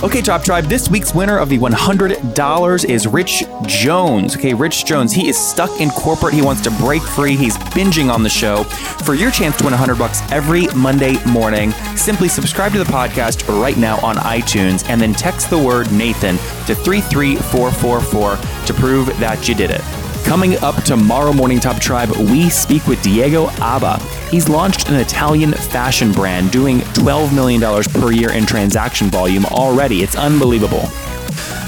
Okay, Top Tribe, this week's winner of the $100 is Rich Jones. Okay, Rich Jones, he is stuck in corporate. He wants to break free. He's binging on the show. For your chance to win 100 bucks every Monday morning, simply subscribe to the podcast right now on iTunes and then text the word Nathan to 33444 to prove that you did it. Coming up tomorrow morning, Top Tribe, we speak with Diego Abba. He's launched an Italian fashion brand doing $12 million per year in transaction volume already. It's unbelievable.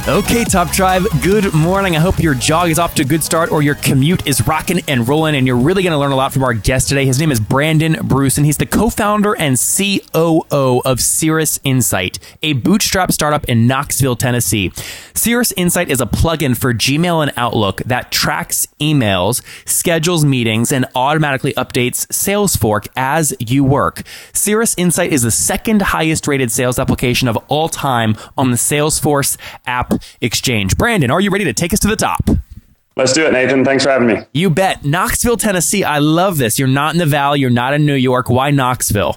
Okay, Top Tribe, good morning. I hope your jog is off to a good start or your commute is rocking and rolling, and you're really going to learn a lot from our guest today. His name is Brandon Bruce, and he's the co founder and COO of Cirrus Insight, a bootstrap startup in Knoxville, Tennessee. Cirrus Insight is a plugin for Gmail and Outlook that tracks emails, schedules meetings, and automatically updates Salesforce as you work. Cirrus Insight is the second highest rated sales application of all time on the Salesforce app exchange. Brandon, are you ready to take us to the top? Let's do it, Nathan. Thanks for having me. You bet. Knoxville, Tennessee. I love this. You're not in the Valley. You're not in New York. Why Knoxville?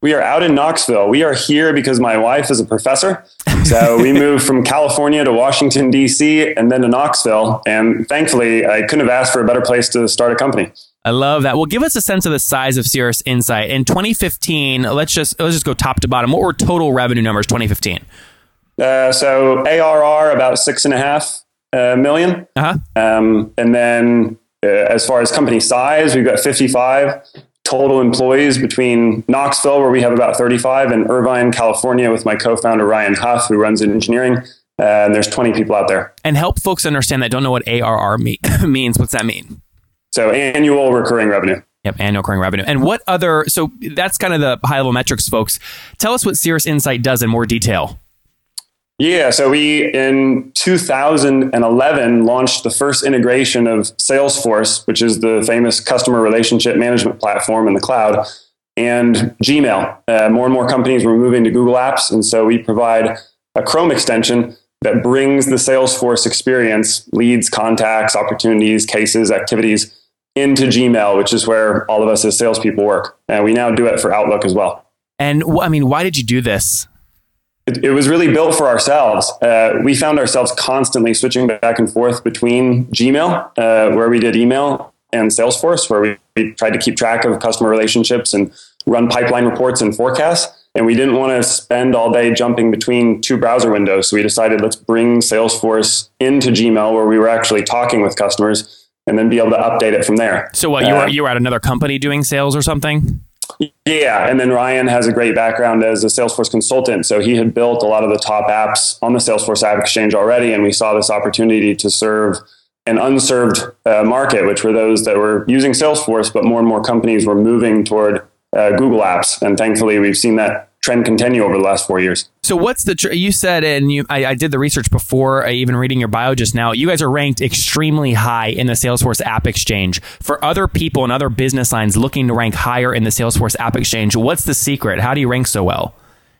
We are out in Knoxville. We are here because my wife is a professor. So we moved from California to Washington, D.C., and then to Knoxville. And thankfully, I couldn't have asked for a better place to start a company. I love that. Well, give us a sense of the size of Cirrus Insight. In 2015, let's just let's just go top to bottom. What were total revenue numbers 2015? Uh, so ARR about six and a half uh, million. Uh-huh. Um, and then uh, as far as company size, we've got 55 total employees between Knoxville, where we have about 35, and Irvine, California, with my co-founder Ryan Huff, who runs engineering. Uh, and there's 20 people out there. And help folks understand that don't know what ARR me- means. What's that mean? So annual recurring revenue. Yep, annual recurring revenue. And what other? So that's kind of the high level metrics, folks. Tell us what Cirrus Insight does in more detail. Yeah, so we in 2011 launched the first integration of Salesforce, which is the famous customer relationship management platform in the cloud, and Gmail. Uh, more and more companies were moving to Google Apps, and so we provide a Chrome extension that brings the Salesforce experience, leads, contacts, opportunities, cases, activities into Gmail, which is where all of us as salespeople work. And we now do it for Outlook as well. And I mean, why did you do this? It, it was really built for ourselves. Uh, we found ourselves constantly switching back and forth between Gmail, uh, where we did email, and Salesforce, where we, we tried to keep track of customer relationships and run pipeline reports and forecasts. And we didn't want to spend all day jumping between two browser windows. So we decided let's bring Salesforce into Gmail, where we were actually talking with customers, and then be able to update it from there. So what you were you were at another company doing sales or something? Yeah, and then Ryan has a great background as a Salesforce consultant. So he had built a lot of the top apps on the Salesforce App Exchange already, and we saw this opportunity to serve an unserved uh, market, which were those that were using Salesforce, but more and more companies were moving toward uh, Google Apps, and thankfully we've seen that trend continue over the last four years. So what's the tr- you said and you I, I did the research before I even reading your bio just now. You guys are ranked extremely high in the Salesforce App Exchange. For other people and other business lines looking to rank higher in the Salesforce App Exchange, what's the secret? How do you rank so well?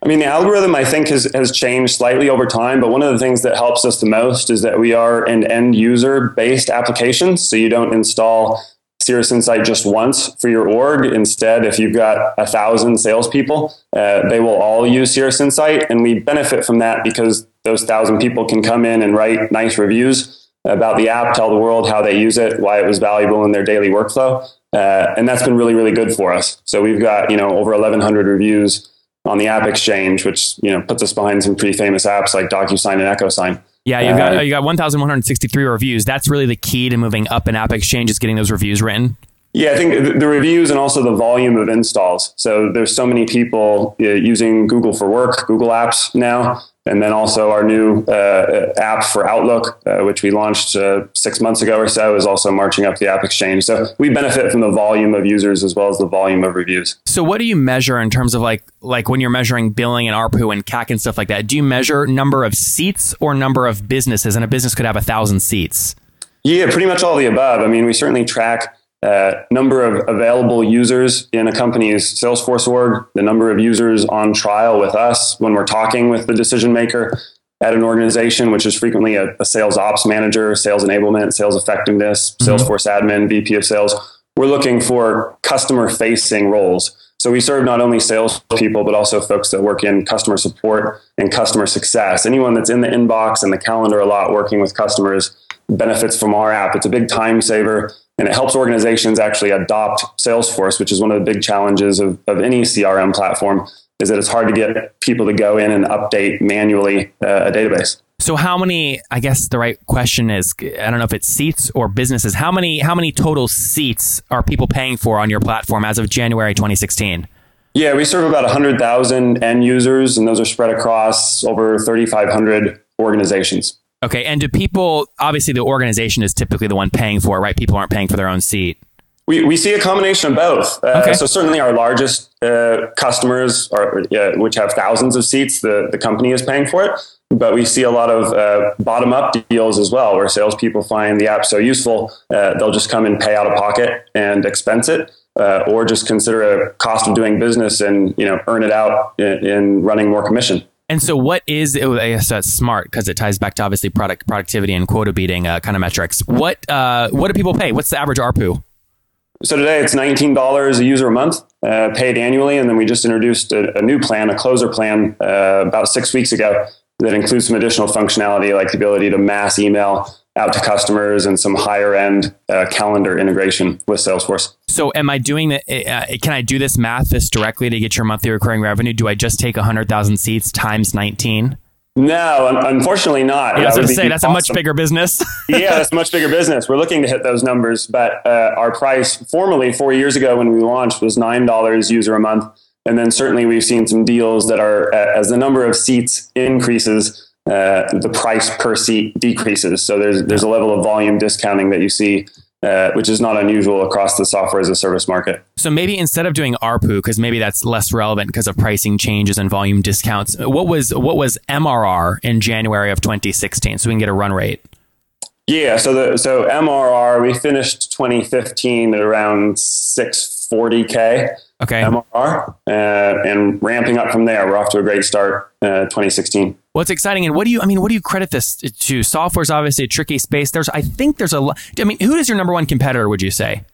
I mean, the algorithm I think has, has changed slightly over time, but one of the things that helps us the most is that we are an end user based application. So you don't install Cirrus Insight just once for your org. Instead, if you've got a thousand salespeople, uh, they will all use Cirrus Insight, and we benefit from that because those thousand people can come in and write nice reviews about the app, tell the world how they use it, why it was valuable in their daily workflow, uh, and that's been really, really good for us. So we've got you know over 1,100 reviews on the App Exchange, which you know puts us behind some pretty famous apps like DocuSign and EchoSign. Yeah, you've got uh, you got 1,163 reviews. That's really the key to moving up in App Exchange is getting those reviews written. Yeah, I think the reviews and also the volume of installs. So there's so many people uh, using Google for Work, Google Apps now, and then also our new uh, app for Outlook, uh, which we launched uh, six months ago or so, is also marching up the App Exchange. So we benefit from the volume of users as well as the volume of reviews. So what do you measure in terms of like like when you're measuring billing and ARPU and CAC and stuff like that? Do you measure number of seats or number of businesses? And a business could have a thousand seats. Yeah, pretty much all the above. I mean, we certainly track uh, number of available users in a company's Salesforce org, the number of users on trial with us when we're talking with the decision maker at an organization, which is frequently a, a sales ops manager, sales enablement, sales effectiveness, mm-hmm. Salesforce admin, VP of sales. We're looking for customer facing roles. So we serve not only salespeople, but also folks that work in customer support and customer success. Anyone that's in the inbox and the calendar a lot working with customers benefits from our app. It's a big time saver and it helps organizations actually adopt Salesforce, which is one of the big challenges of, of any CRM platform, is that it's hard to get people to go in and update manually uh, a database. So how many I guess the right question is I don't know if it's seats or businesses. How many how many total seats are people paying for on your platform as of January 2016? Yeah, we serve about 100,000 end users and those are spread across over 3500 organizations. Okay. And do people, obviously, the organization is typically the one paying for it, right? People aren't paying for their own seat. We, we see a combination of both. Uh, okay. So certainly our largest uh, customers, are, uh, which have thousands of seats, the, the company is paying for it. But we see a lot of uh, bottom up deals as well, where salespeople find the app so useful, uh, they'll just come and pay out of pocket and expense it. Uh, or just consider a cost of doing business and you know earn it out in, in running more commission. And so, what is I smart because it ties back to obviously product productivity and quota beating uh, kind of metrics. What uh, what do people pay? What's the average ARPU? So today it's nineteen dollars a user a month, uh, paid annually, and then we just introduced a, a new plan, a closer plan, uh, about six weeks ago that includes some additional functionality like the ability to mass email out to customers and some higher end uh, calendar integration with Salesforce. So, am I doing that? Uh, can I do this math this directly to get your monthly recurring revenue? Do I just take 100,000 seats times 19? No, unfortunately not. Yeah, I was going to say that's awesome. a much bigger business. yeah, that's a much bigger business. We're looking to hit those numbers, but uh, our price formally four years ago when we launched was nine dollars user a month, and then certainly we've seen some deals that are uh, as the number of seats increases, uh, the price per seat decreases. So there's there's a level of volume discounting that you see. Uh, which is not unusual across the software as a service market. So maybe instead of doing ARPU, because maybe that's less relevant because of pricing changes and volume discounts, what was what was MRR in January of 2016, so we can get a run rate? Yeah, so the so MRR we finished 2015 at around 640k. Okay. MRR uh, and ramping up from there. We're off to a great start. Uh, 2016. Well, exciting. And what do you? I mean, what do you credit this to? Software is obviously a tricky space. There's, I think, there's a. I mean, who is your number one competitor? Would you say?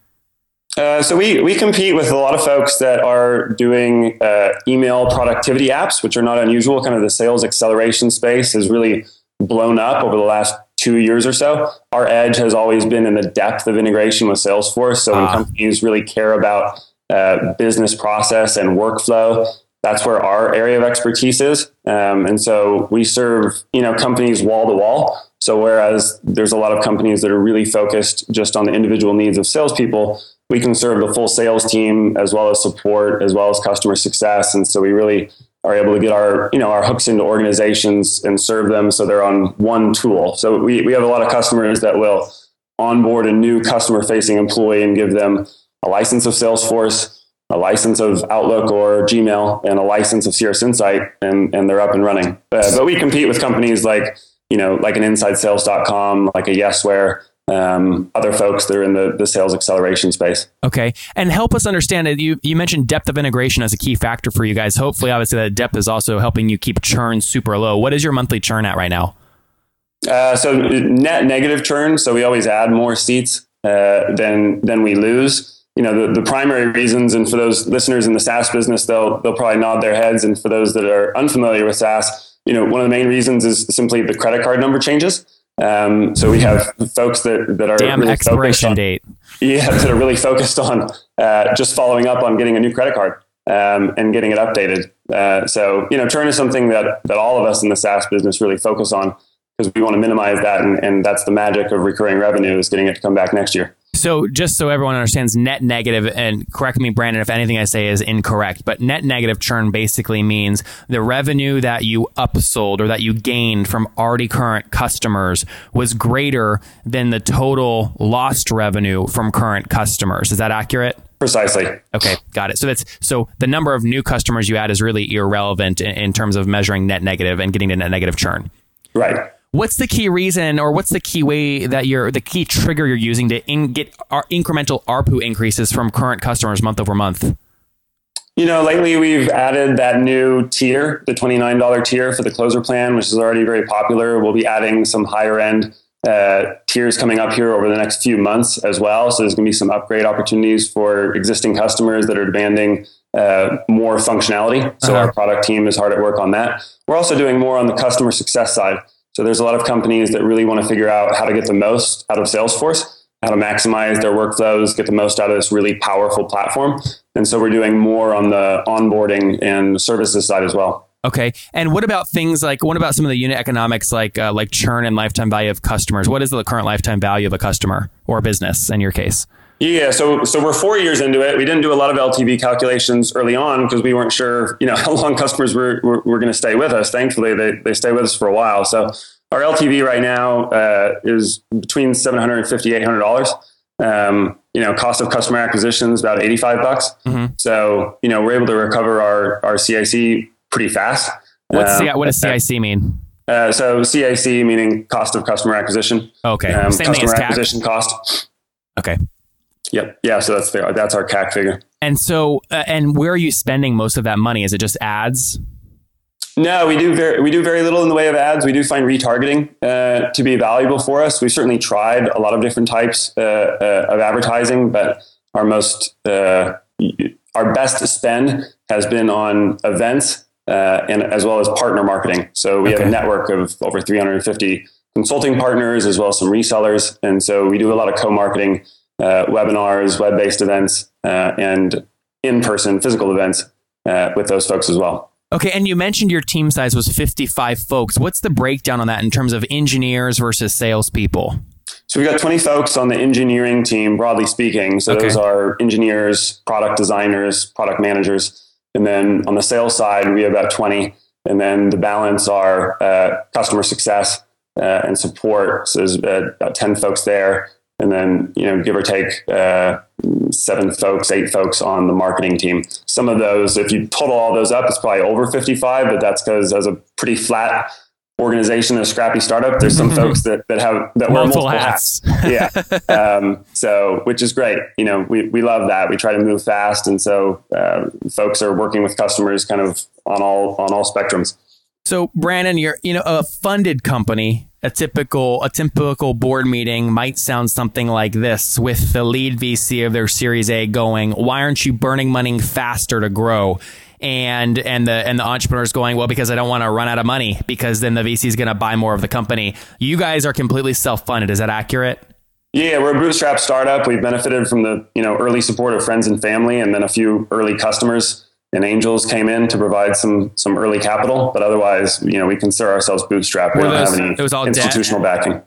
Uh, so we we compete with a lot of folks that are doing uh, email productivity apps, which are not unusual. Kind of the sales acceleration space has really blown up over the last two years or so. Our edge has always been in the depth of integration with Salesforce. So when uh. companies really care about uh, business process and workflow. That's where our area of expertise is. Um, and so we serve, you know, companies wall to wall. So whereas there's a lot of companies that are really focused just on the individual needs of salespeople, we can serve the full sales team as well as support, as well as customer success. And so we really are able to get our, you know, our hooks into organizations and serve them so they're on one tool. So we, we have a lot of customers that will onboard a new customer facing employee and give them a license of Salesforce, a license of Outlook or Gmail, and a license of Cirrus Insight, and, and they're up and running. Uh, but we compete with companies like, you know, like an InsideSales.com, like a Yesware, um, other folks that are in the, the sales acceleration space. Okay. And help us understand it. You, you mentioned depth of integration as a key factor for you guys. Hopefully, obviously, that depth is also helping you keep churn super low. What is your monthly churn at right now? Uh, so net negative churn. So we always add more seats uh, than than we lose you know, the, the primary reasons, and for those listeners in the SaaS business, they'll, they'll probably nod their heads. And for those that are unfamiliar with SaaS, you know, one of the main reasons is simply the credit card number changes. Um, so we have folks that, that are Damn really expiration on, date. Yeah, that are really focused on uh, just following up on getting a new credit card um, and getting it updated. Uh, so you know, churn is something that that all of us in the SaaS business really focus on because we want to minimize that, and, and that's the magic of recurring revenue is getting it to come back next year. So, just so everyone understands, net negative, and correct me, Brandon, if anything I say is incorrect, but net negative churn basically means the revenue that you upsold or that you gained from already current customers was greater than the total lost revenue from current customers. Is that accurate? Precisely. Okay, got it. So that's so the number of new customers you add is really irrelevant in, in terms of measuring net negative and getting to net negative churn. Right. What's the key reason, or what's the key way that you're the key trigger you're using to in, get our incremental ARPU increases from current customers month over month? You know, lately we've added that new tier, the $29 tier for the closer plan, which is already very popular. We'll be adding some higher end uh, tiers coming up here over the next few months as well. So there's going to be some upgrade opportunities for existing customers that are demanding uh, more functionality. So uh-huh. our product team is hard at work on that. We're also doing more on the customer success side. So there's a lot of companies that really want to figure out how to get the most out of Salesforce, how to maximize their workflows, get the most out of this really powerful platform. And so we're doing more on the onboarding and services side as well. Okay. And what about things like what about some of the unit economics like uh, like churn and lifetime value of customers? What is the current lifetime value of a customer or a business in your case? Yeah, so so we're four years into it. We didn't do a lot of LTV calculations early on because we weren't sure, you know, how long customers were were, were going to stay with us. Thankfully, they they stay with us for a while. So our LTV right now uh, is between seven hundred and fifty eight hundred dollars. Um, you know, cost of customer acquisition is about eighty five bucks. Mm-hmm. So you know, we're able to recover our our CIC pretty fast. What's um, what does CIC mean? Uh, so CIC meaning cost of customer acquisition. Okay, um, same customer thing as acquisition cost. Okay. Yep. Yeah. So that's the, that's our CAC figure. And so, uh, and where are you spending most of that money? Is it just ads? No, we do very we do very little in the way of ads. We do find retargeting uh, to be valuable for us. We've certainly tried a lot of different types uh, uh, of advertising, but our most uh, our best spend has been on events uh, and as well as partner marketing. So we okay. have a network of over 350 consulting partners as well as some resellers, and so we do a lot of co-marketing, uh, webinars, web-based events, and in-person physical events with those folks as well. Okay, and you mentioned your team size was 55 folks. What's the breakdown on that in terms of engineers versus salespeople? So we've got 20 folks on the engineering team, broadly speaking. So okay. those are engineers, product designers, product managers. And then on the sales side, we have about 20. And then the balance are uh, customer success uh, and support. So there's uh, about 10 folks there and then you know give or take uh, seven folks eight folks on the marketing team. Some of those if you total all those up it's probably over 55 but that's because as a pretty flat organization a scrappy startup there's some folks that, that have that wear multiple, multiple hats, hats. yeah. Um, so which is great. You know we, we love that. We try to move fast. And so uh, folks are working with customers kind of on all on all spectrums. So brandon you're you know a funded company a typical a typical board meeting might sound something like this with the lead VC of their Series A going, "Why aren't you burning money faster to grow?" And and the and the entrepreneurs going, "Well, because I don't want to run out of money because then the VC is going to buy more of the company." You guys are completely self-funded. Is that accurate? Yeah, we're a bootstrap startup. We've benefited from the, you know, early support of friends and family and then a few early customers and angels came in to provide some some early capital, but otherwise, you know, we consider ourselves bootstrapped. We don't have any it was all institutional debt. backing.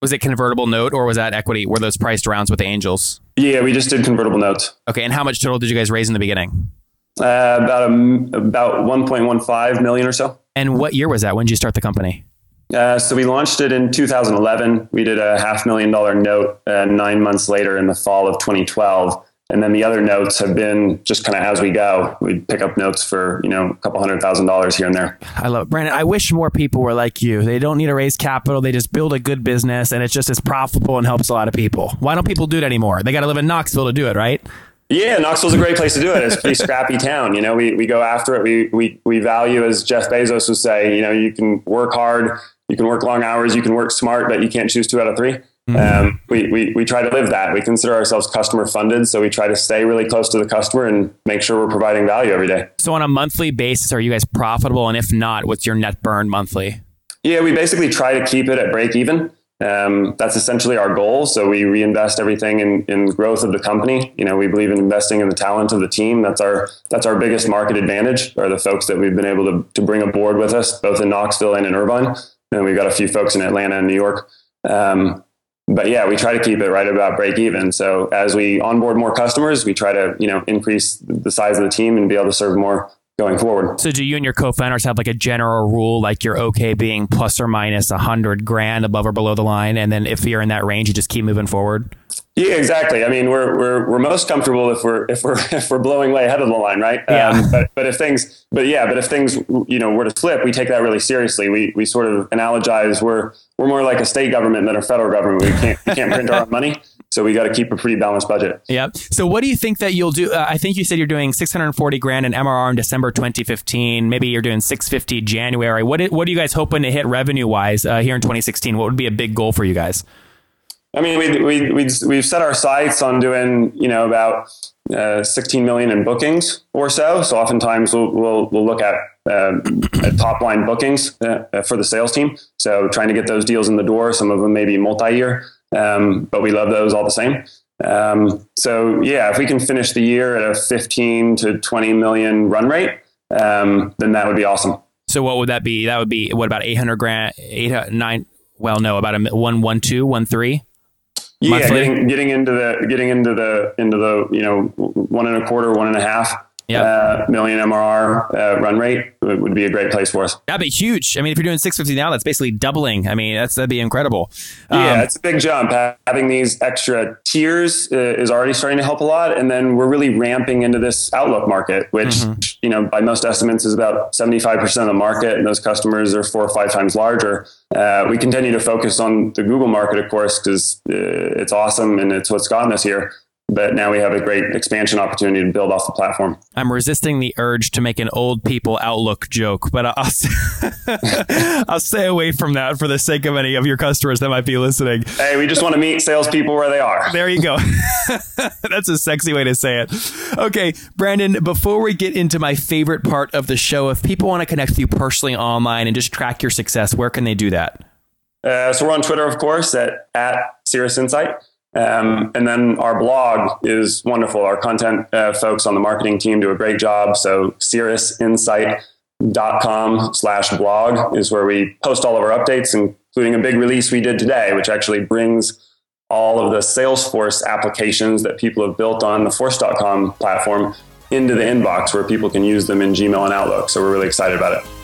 Was it convertible note or was that equity? Were those priced rounds with the angels? Yeah, we just did convertible notes. Okay, and how much total did you guys raise in the beginning? Uh, about a, about 1.15 million or so. And what year was that? When did you start the company? Uh, so we launched it in 2011. We did a half million dollar note uh, nine months later in the fall of 2012. And then the other notes have been just kind of as we go. We pick up notes for, you know, a couple hundred thousand dollars here and there. I love it. Brandon. I wish more people were like you. They don't need to raise capital. They just build a good business and it's just as profitable and helps a lot of people. Why don't people do it anymore? They got to live in Knoxville to do it, right? Yeah, Knoxville's a great place to do it. It's a pretty scrappy town. You know, we, we go after it. We, we, we value, as Jeff Bezos would say, you know, you can work hard, you can work long hours, you can work smart, but you can't choose two out of three. Mm-hmm. Um, we, we, we try to live that. We consider ourselves customer funded. So we try to stay really close to the customer and make sure we're providing value every day. So on a monthly basis, are you guys profitable? And if not, what's your net burn monthly? Yeah, we basically try to keep it at break even. Um, that's essentially our goal. So we reinvest everything in, in growth of the company. You know, we believe in investing in the talent of the team. That's our that's our biggest market advantage. Are the folks that we've been able to to bring aboard with us, both in Knoxville and in Irvine. And we've got a few folks in Atlanta and New York. Um, but yeah, we try to keep it right about break even. So as we onboard more customers, we try to you know increase the size of the team and be able to serve more going forward. So, do you and your co-founders have like a general rule, like you're okay being plus or minus a hundred grand above or below the line, and then if you're in that range, you just keep moving forward? Yeah, exactly. I mean, we're we're we're most comfortable if we're if we're if we're blowing way ahead of the line, right? Yeah. Um, but but if things, but yeah, but if things you know were to slip, we take that really seriously. We we sort of analogize. We're we're more like a state government than a federal government. We can't we can't print our own money. So we got to keep a pretty balanced budget. Yep. So what do you think that you'll do? Uh, I think you said you're doing 640 grand in MRR in December 2015. Maybe you're doing 650 January. What what are you guys hoping to hit revenue wise uh, here in 2016? What would be a big goal for you guys? I mean, we we we we've set our sights on doing you know about uh, 16 million in bookings or so. So oftentimes we'll we'll, we'll look at, at top line bookings uh, for the sales team. So trying to get those deals in the door. Some of them may be multi year, um, but we love those all the same. Um, so yeah, if we can finish the year at a 15 to 20 million run rate, um, then that would be awesome. So what would that be? That would be what about 800 grand, eight nine? Well, no, about a one one two one three. Yeah, Monthly? getting, getting into the getting into the into the you know one and a quarter, one and a half Yep. uh, million MRR uh, run rate would, would be a great place for us. That'd be huge. I mean, if you're doing 650 now, that's basically doubling. I mean, that's that'd be incredible. Yeah, Um, it's a big jump. Having these extra tiers uh, is already starting to help a lot, and then we're really ramping into this Outlook market, which you know by most estimates is about seventy five percent of the market, and those customers are four or five times larger. Uh, we continue to focus on the Google market, of course, because uh, it's awesome and it's what's gotten us here. But now we have a great expansion opportunity to build off the platform. I'm resisting the urge to make an old people outlook joke, but I'll, I'll stay away from that for the sake of any of your customers that might be listening. Hey, we just want to meet salespeople where they are. There you go. That's a sexy way to say it. Okay, Brandon, before we get into my favorite part of the show, if people want to connect with you personally online and just track your success, where can they do that? Uh, so we're on Twitter, of course, at, at Cirrus Insight. Um, and then our blog is wonderful. Our content uh, folks on the marketing team do a great job. So cirrusinsight.com slash blog is where we post all of our updates, including a big release we did today, which actually brings all of the Salesforce applications that people have built on the force.com platform into the inbox where people can use them in Gmail and Outlook. So we're really excited about it.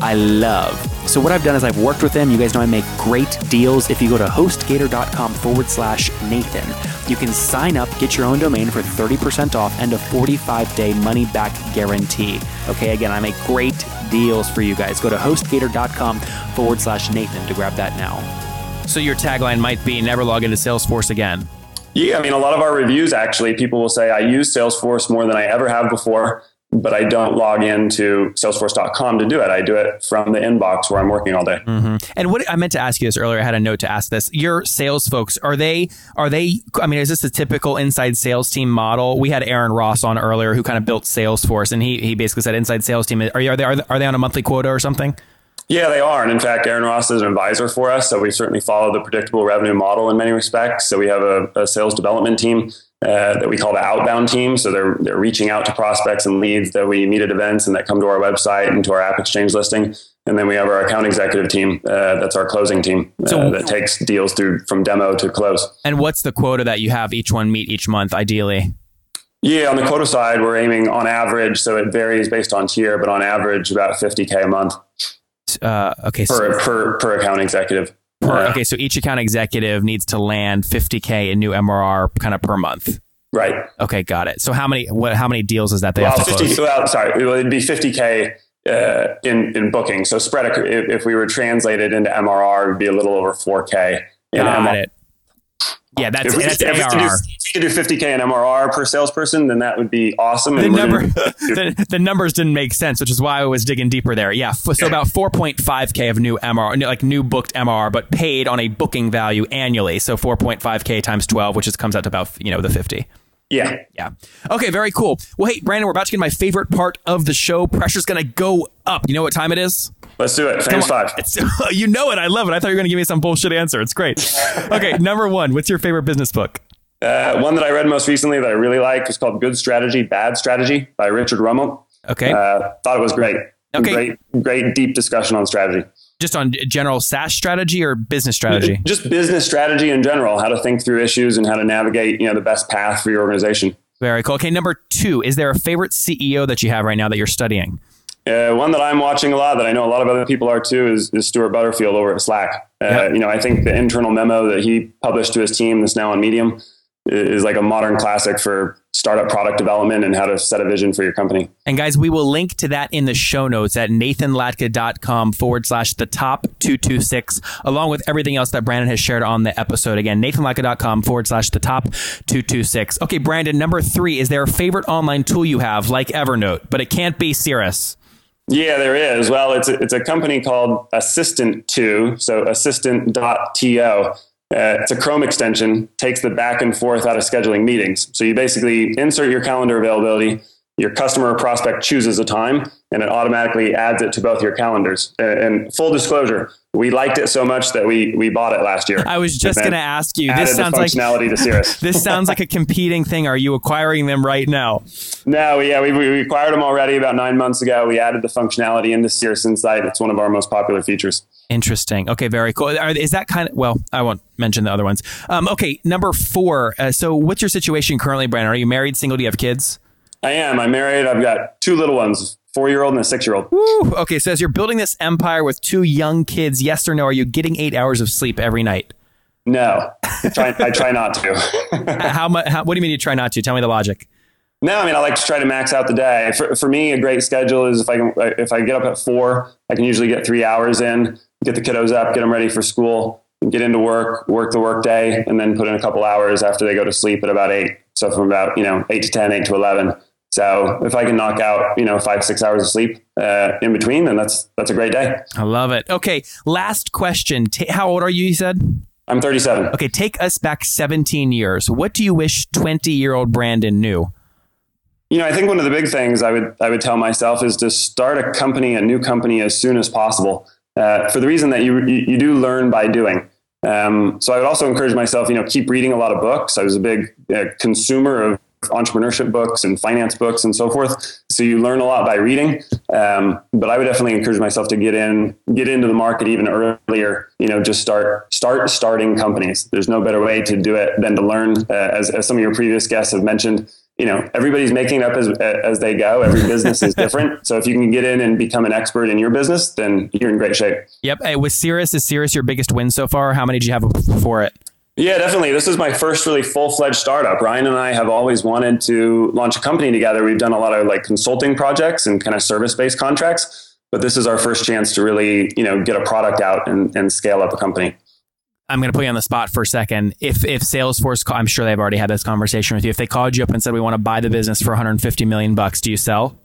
I love. So what I've done is I've worked with them. You guys know I make great deals. If you go to hostgator.com forward slash Nathan, you can sign up, get your own domain for 30% off and a 45 day money back guarantee. Okay, again, I make great deals for you guys. Go to hostgator.com forward slash Nathan to grab that now. So your tagline might be never log into Salesforce again. Yeah, I mean, a lot of our reviews actually, people will say, I use Salesforce more than I ever have before, but I don't log into salesforce.com to do it. I do it from the inbox where I'm working all day. Mm-hmm. And what I meant to ask you this earlier, I had a note to ask this. Your sales folks, are they, are they, I mean, is this a typical inside sales team model? We had Aaron Ross on earlier who kind of built Salesforce and he, he basically said inside sales team, are, you, are, they, are, they, are they on a monthly quota or something? Yeah, they are. And in fact, Aaron Ross is an advisor for us. So we certainly follow the predictable revenue model in many respects. So we have a, a sales development team uh, that we call the outbound team. So they're, they're reaching out to prospects and leads that we meet at events and that come to our website and to our App Exchange listing. And then we have our account executive team. Uh, that's our closing team uh, So- that takes deals through from demo to close. And what's the quota that you have each one meet each month, ideally? Yeah, on the quota side, we're aiming on average. So it varies based on tier, but on average, about 50K a month Uh, okay. So, per, per, per account executive. Per, Uh, okay. So each account executive needs to land 50K in new MRR kind of per month. Right. Okay. Got it. So how many, what, how many deals is that they Well, have to 50, close? well, sorry, it would be 50K uh, in, in booking. So spread, if, if we were translated into MRR, it would be a little over 4K in Got MRR. it. Yeah, that's If we, that's could, if, we could do, ARR. if we could do 50k in MRR per salesperson, then that would be awesome. The and number, the, the numbers didn't make sense, which is why I was digging deeper there. Yeah, f- so about 4.5k of new MR, like new booked MR, but paid on a booking value annually. So 4.5k times 12, which is, comes out to about you know the 50. Yeah, Yeah. Okay, very cool. Well, hey, Brandon, we're about to get my favorite part of the show. Pressure's gonna go up. You know what time it is? let's do it. Famous five. It's, you know it. I love it. I thought you were gonna give me some bullshit answer. It's great. Okay, number one. What's your favorite business book? Uh, one that I read most recently that I really like is called Good Strategy, Bad Strategy by Richard Rumelt. Okay, Uh, thought it was great. Okay. Great, great deep discussion on strategy. Just on general SaaS strategy or business strategy. Just business strategy in general, how to think through issues and how to navigate, you know, the best path for your organization. Very cool. Okay, number two. Is there a favorite CEO that you have right now that you're studying? Uh, one that I'm watching a lot that I know a lot of other people are too is, is Stewart Butterfield over at Slack. Uh, Yep. You know, I think the internal memo that he published to his team that's now on Medium is like a modern classic for startup product development and how to set a vision for your company. And guys, we will link to that in the show notes at nathanlatka.com forward slash the top 226, along with everything else that Brandon has shared on the episode. Again, nathanlatka.com forward slash the top 226. Okay, Brandon, number three, is there a favorite online tool you have like Evernote, but it can't be Cirrus? Yeah, there is. Well, it's a, it's a company called Assistant 2, so assistant.to. Uh, it's a Chrome extension, takes the back and forth out of scheduling meetings. So you basically insert your calendar availability, your customer or prospect chooses a time, and it automatically adds it to both your calendars. And full disclosure, we liked it so much that we we bought it last year. I was just going to ask you. This sounds like functionality to Cirrus. this sounds like a competing thing. Are you acquiring them right now? No, yeah, we, we acquired them already about nine months ago. We added the functionality into Cirrus Insight. It's one of our most popular features. Interesting. Okay, very cool. Are, is that kind of well? I won't mention the other ones. Um, okay, number four. Uh, so, what's your situation currently, Brandon? Are you married, single? Do you have kids? I am. I'm married. I've got two little ones, four year old and a six year old. Okay, so as you're building this empire with two young kids, yes or no? Are you getting eight hours of sleep every night? No, I try, I try not to. How much? How, what do you mean you try not to? Tell me the logic. no, I mean I like to try to max out the day. For, for me, a great schedule is if I can if I get up at four, I can usually get three hours in, get the kiddos up, get them ready for school, get into work, work the work day, and then put in a couple hours after they go to sleep at about eight. So from about you know eight to 10, 8 to eleven. So if I can knock out you know five six hours of sleep uh, in between, then that's that's a great day. I love it. Okay, last question. Ta how old are you? You said. I'm 37. Okay, take us back 17 years. What do you wish 20 year old Brandon knew? You know, I think one of the big things I would I would tell myself is to start a company, a new company, as soon as possible. Uh, for the reason that you you, you do learn by doing. Um, so I would also encourage myself, you know, keep reading a lot of books. I was a big uh, consumer of entrepreneurship books and finance books and so forth. So you learn a lot by reading. Um, but I would definitely encourage myself to get in, get into the market even earlier. You know, just start start starting companies. There's no better way to do it than to learn. Uh, as, as some of your previous guests have mentioned, you know, everybody's making it up as as they go. Every business is different. So if you can get in and become an expert in your business, then you're in great shape. Yep. Hey, with Cirrus, is Cirrus your biggest win so far? How many did you have before it? Yeah, definitely. This is my first really full fledged startup. Ryan and I have always wanted to launch a company together. We've done a lot of like consulting projects and kind of service based contracts, but this is our first chance to really, you know, get a product out and, and scale up a company. I'm going to put you on the spot for a second. If if Salesforce, I'm sure they've already had this conversation with you. If they called you up and said we want to buy the business for 150 million bucks, do you sell?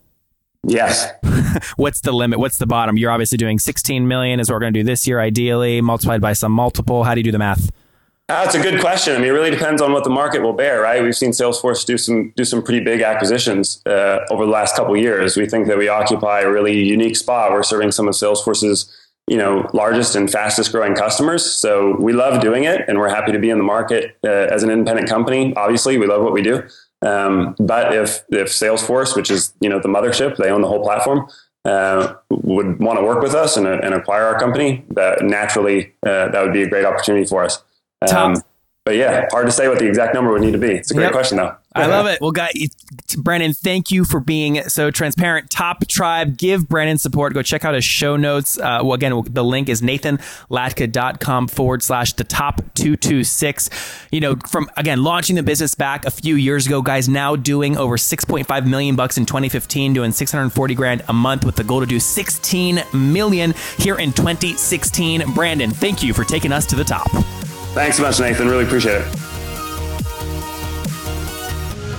Yes. What's the limit? What's the bottom? You're obviously doing 16 million is what we're going to do this year, ideally multiplied by some multiple. How do you do the math? That's a good question. I mean, it really depends on what the market will bear, right? We've seen Salesforce do some do some pretty big acquisitions uh, over the last couple years. We think that we occupy a really unique spot. We're serving some of Salesforce's you know largest and fastest growing customers. So we love doing it, and we're happy to be in the market uh, as an independent company. Obviously, we love what we do. Um, but if if Salesforce, which is you know the mothership, they own the whole platform, uh, would want to work with us and, and acquire our company, that naturally uh, that would be a great opportunity for us. Um, but yeah, hard to say what the exact number would need to be. It's a great Yep. question, though. I love it. Well, guys, Brandon, thank you for being so transparent. Top Tribe, give Brandon support. Go check out his show notes. Uh, well, again, the link is nathanlatka.com forward slash the top 226. You know, from again, launching the business back a few years ago, guys, now doing over 6.5 million bucks in 2015, doing 640 grand a month with the goal to do 16 million here in 2016. Brandon, thank you for taking us to the top. Thanks so much, Nathan. Really appreciate it.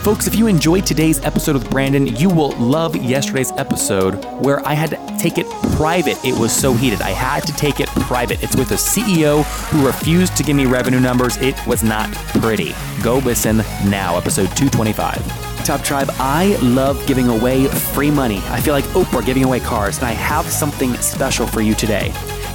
Folks, if you enjoyed today's episode with Brandon, you will love yesterday's episode where I had to take it private. It was so heated. I had to take it private. It's with a CEO who refused to give me revenue numbers. It was not pretty. Go listen now, episode 225. Top Tribe, I love giving away free money. I feel like Oprah giving away cars, and I have something special for you today.